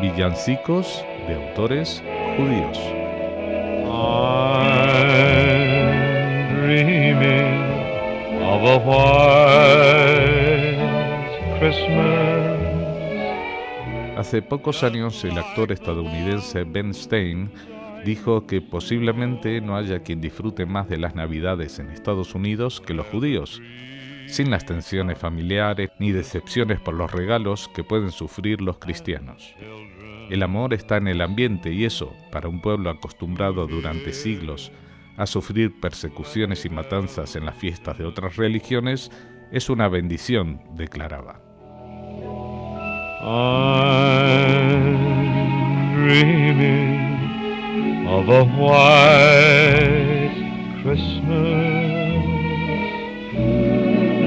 Villancicos de autores judíos. Hace pocos años el actor estadounidense Ben Stein dijo que posiblemente no haya quien disfrute más de las Navidades en Estados Unidos que los judíos, sin las tensiones familiares ni decepciones por los regalos que pueden sufrir los cristianos. El amor está en el ambiente y eso, para un pueblo acostumbrado durante siglos a sufrir persecuciones y matanzas en las fiestas de otras religiones, es una bendición, declaraba.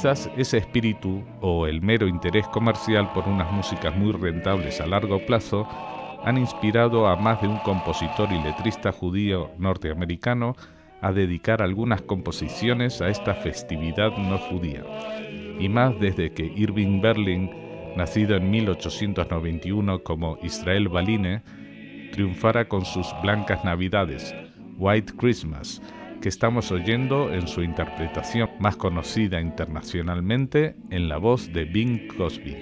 Quizás ese espíritu o el mero interés comercial por unas músicas muy rentables a largo plazo han inspirado a más de un compositor y letrista judío norteamericano a dedicar algunas composiciones a esta festividad no judía. Y más desde que Irving Berlin, nacido en 1891 como Israel Baline, triunfara con sus Blancas Navidades, White Christmas, que estamos oyendo en su interpretación más conocida internacionalmente en la voz de Bing Crosby.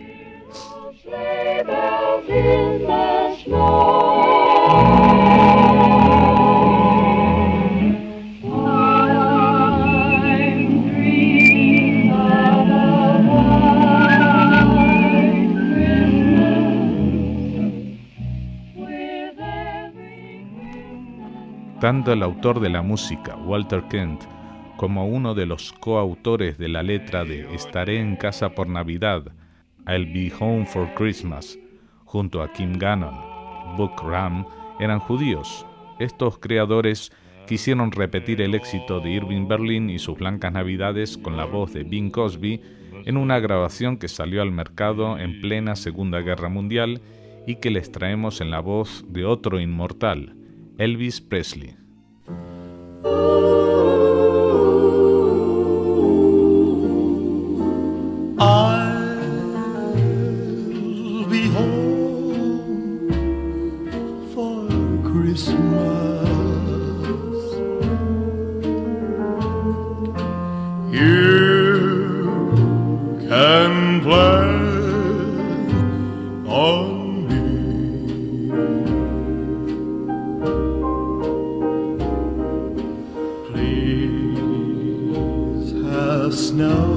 Tanto el autor de la música, Walter Kent, como uno de los coautores de la letra de Estaré en casa por Navidad, I'll Be Home for Christmas, junto a Kim Gannon, Book Ram, eran judíos. Estos creadores quisieron repetir el éxito de Irving Berlin y sus blancas navidades con la voz de Bing Cosby en una grabación que salió al mercado en plena Segunda Guerra Mundial y que les traemos en la voz de otro inmortal, Elvis Presley. snow.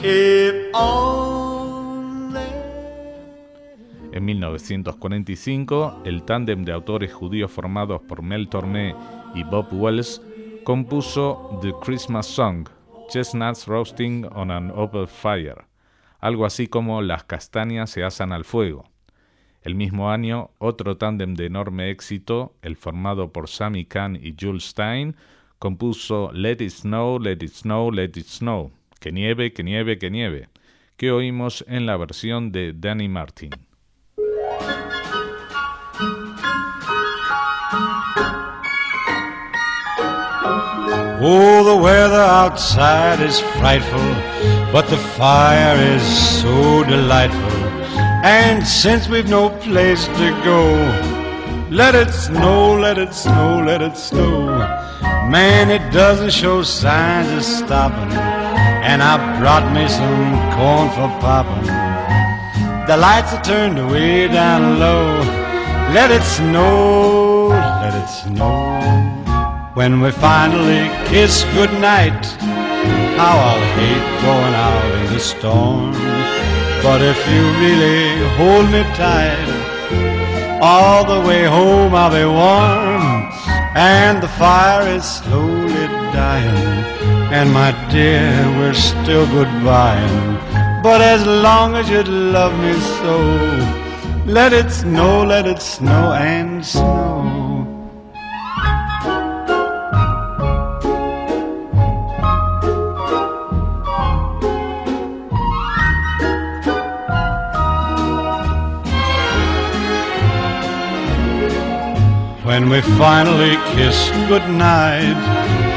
En 1945, el tándem de autores judíos formados por Mel Tormé y Bob Wells compuso The Christmas Song, Chestnuts Roasting on an Open Fire, algo así como Las castañas se asan al fuego. El mismo año, otro tándem de enorme éxito, el formado por Sammy Kahn y Jules Stein, compuso Let It Snow, Let It Snow, Let It Snow, que nieve, que nieve, que nieve, que oímos en la versión de Danny Martin. Oh, the weather outside is frightful, but the fire is so delightful. And since we've no place to go, let it snow, let it snow, let it snow. Man, it doesn't show signs of stopping. And I brought me some corn for popping. The lights are turned way down low. Let it snow, let it snow. When we finally kiss goodnight, how I'll hate going out in the storm. But if you really hold me tight, all the way home I'll be warm. And the fire is slowly dying. And my dear, we're still goodbying. But as long as you love me so, let it snow, let it snow and snow. When we finally kiss goodnight,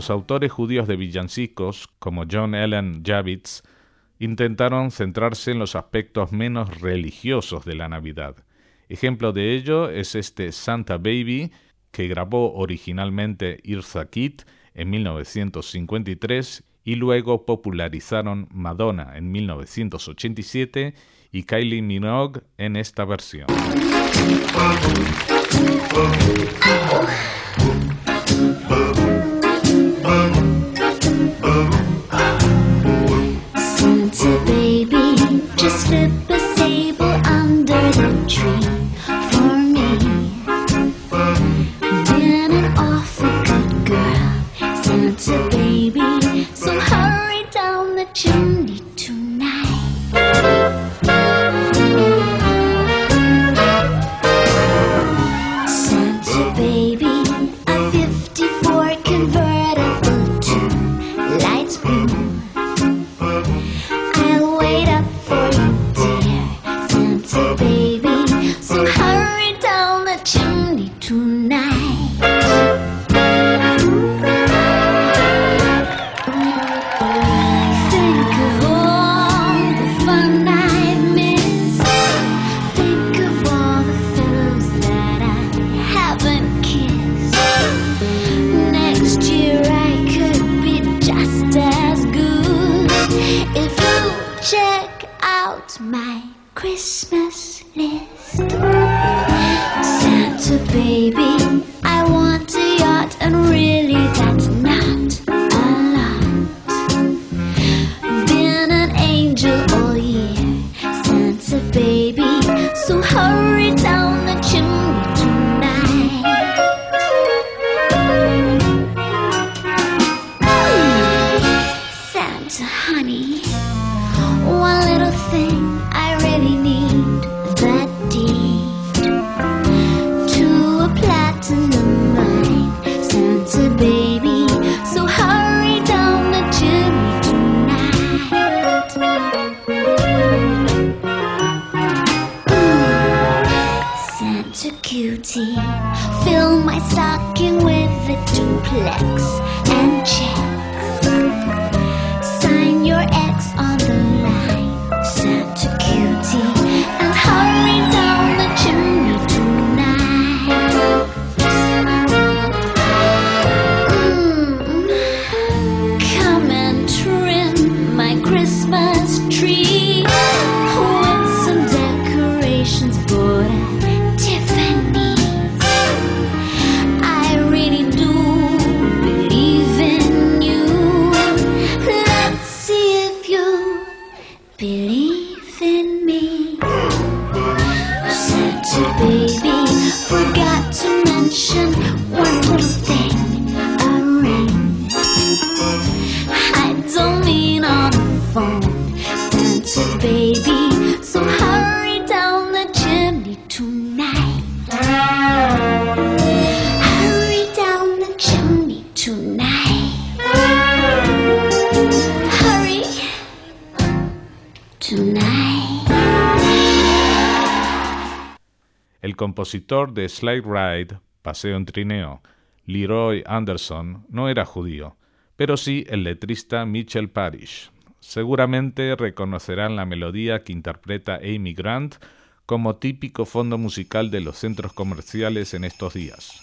Los autores judíos de villancicos, como John Ellen Javits, intentaron centrarse en los aspectos menos religiosos de la Navidad. Ejemplo de ello es este Santa Baby, que grabó originalmente Irza Kitt en 1953 y luego popularizaron Madonna en 1987 y Kylie Minogue en esta versión. Baby. Forgot on mention. El compositor de Slide Ride, Paseo en Trineo, Leroy Anderson, no era judío, pero sí el letrista Mitchell Parish. Seguramente reconocerán la melodía que interpreta Amy Grant como típico fondo musical de los centros comerciales en estos días.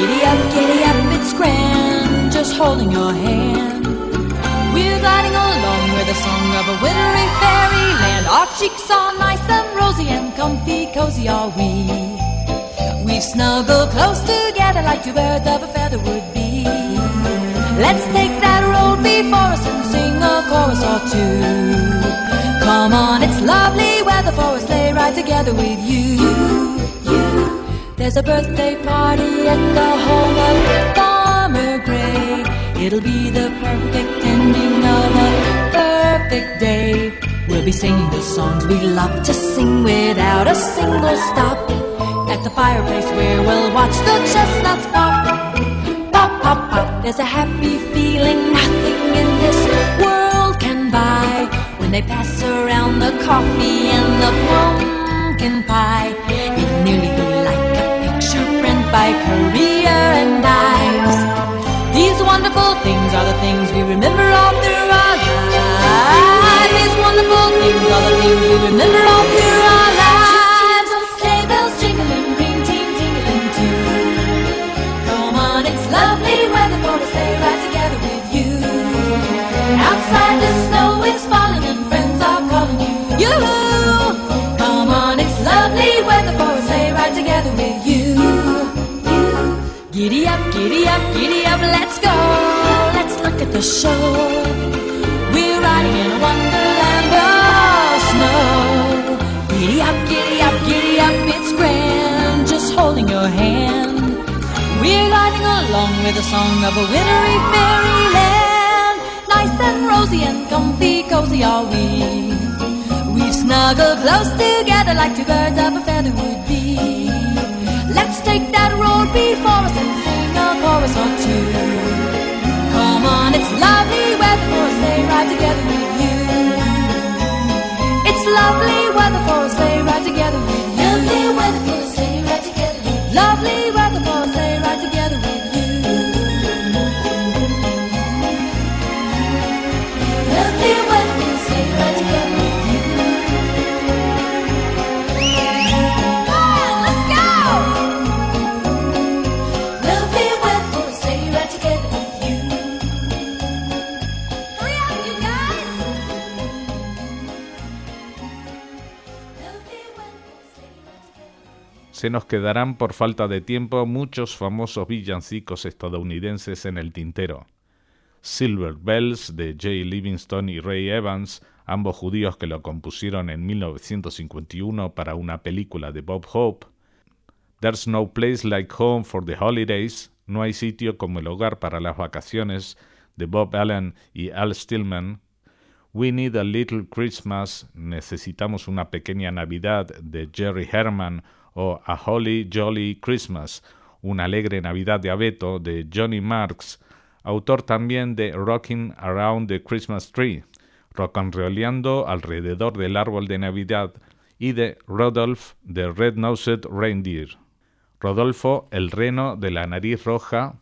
giddy up, giddy up, it's grand, just holding your hand. We're gliding along with the song of a wintry fairyland. Our cheeks are nice and rosy and comfy, cozy are we. We've snuggled close together like two birds of a feather would be. Let's take that road before us and sing a chorus or two. Come on, it's lovely weather for a sleigh ride together with you. you. There's a birthday party at the home of Farmer Gray. It'll be the perfect ending of a perfect day. We'll be singing the songs we love to sing without a single stop. At the fireplace where we'll watch the chestnuts pop. Pop, pop, pop. There's a happy feeling nothing in this world can buy. When they pass around the coffee and the pumpkin pie. It'll nearly by Currier and Ives. These wonderful things are the things we remember all through our lives. These wonderful things are the things we remember all Giddy up, giddy up, giddy up, let's go. Let's look at the show. We're riding in a wonderland of snow. Giddy up, giddy up, giddy up, it's grand, just holding your hand. We're gliding along with the song of a wintry fairyland. Nice and rosy and comfy, cozy are we. We've snuggled close together like two birds of a feather would. Let's take that road before us and sing a chorus or two. Come on, it's lovely weather for a sleigh ride together with you. It's lovely weather for a sleigh ride together Se nos quedarán por falta de tiempo muchos famosos villancicos estadounidenses en el tintero. Silver Bells de Jay Livingston y Ray Evans, ambos judíos que lo compusieron en 1951 para una película de Bob Hope. There's No Place Like Home for the Holidays, No hay sitio como el hogar para las vacaciones, de Bob Allen y Al Stillman. We Need a Little Christmas, Necesitamos una pequeña Navidad, de Jerry Herman, o A Holly Jolly Christmas, una alegre Navidad de abeto de Johnny Marks, autor también de Rocking Around the Christmas Tree, rocanroleando alrededor del árbol de Navidad, y de Rodolph the Red-Nosed Reindeer. Rodolfo, el reno de la nariz roja,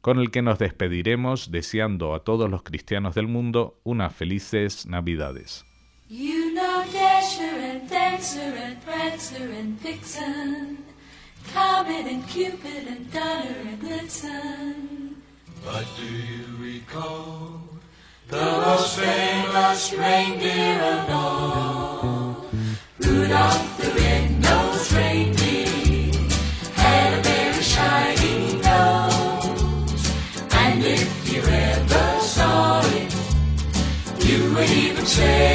con el que nos despediremos deseando a todos los cristianos del mundo unas felices Navidades. Dasher and Dancer and Prancer and Vixen, Comet and Cupid and Donner and Blitzen. But do you recall the most famous reindeer of all? Rudolph the red-nosed reindeer had a very shiny nose, and if you ever saw it, you would even say.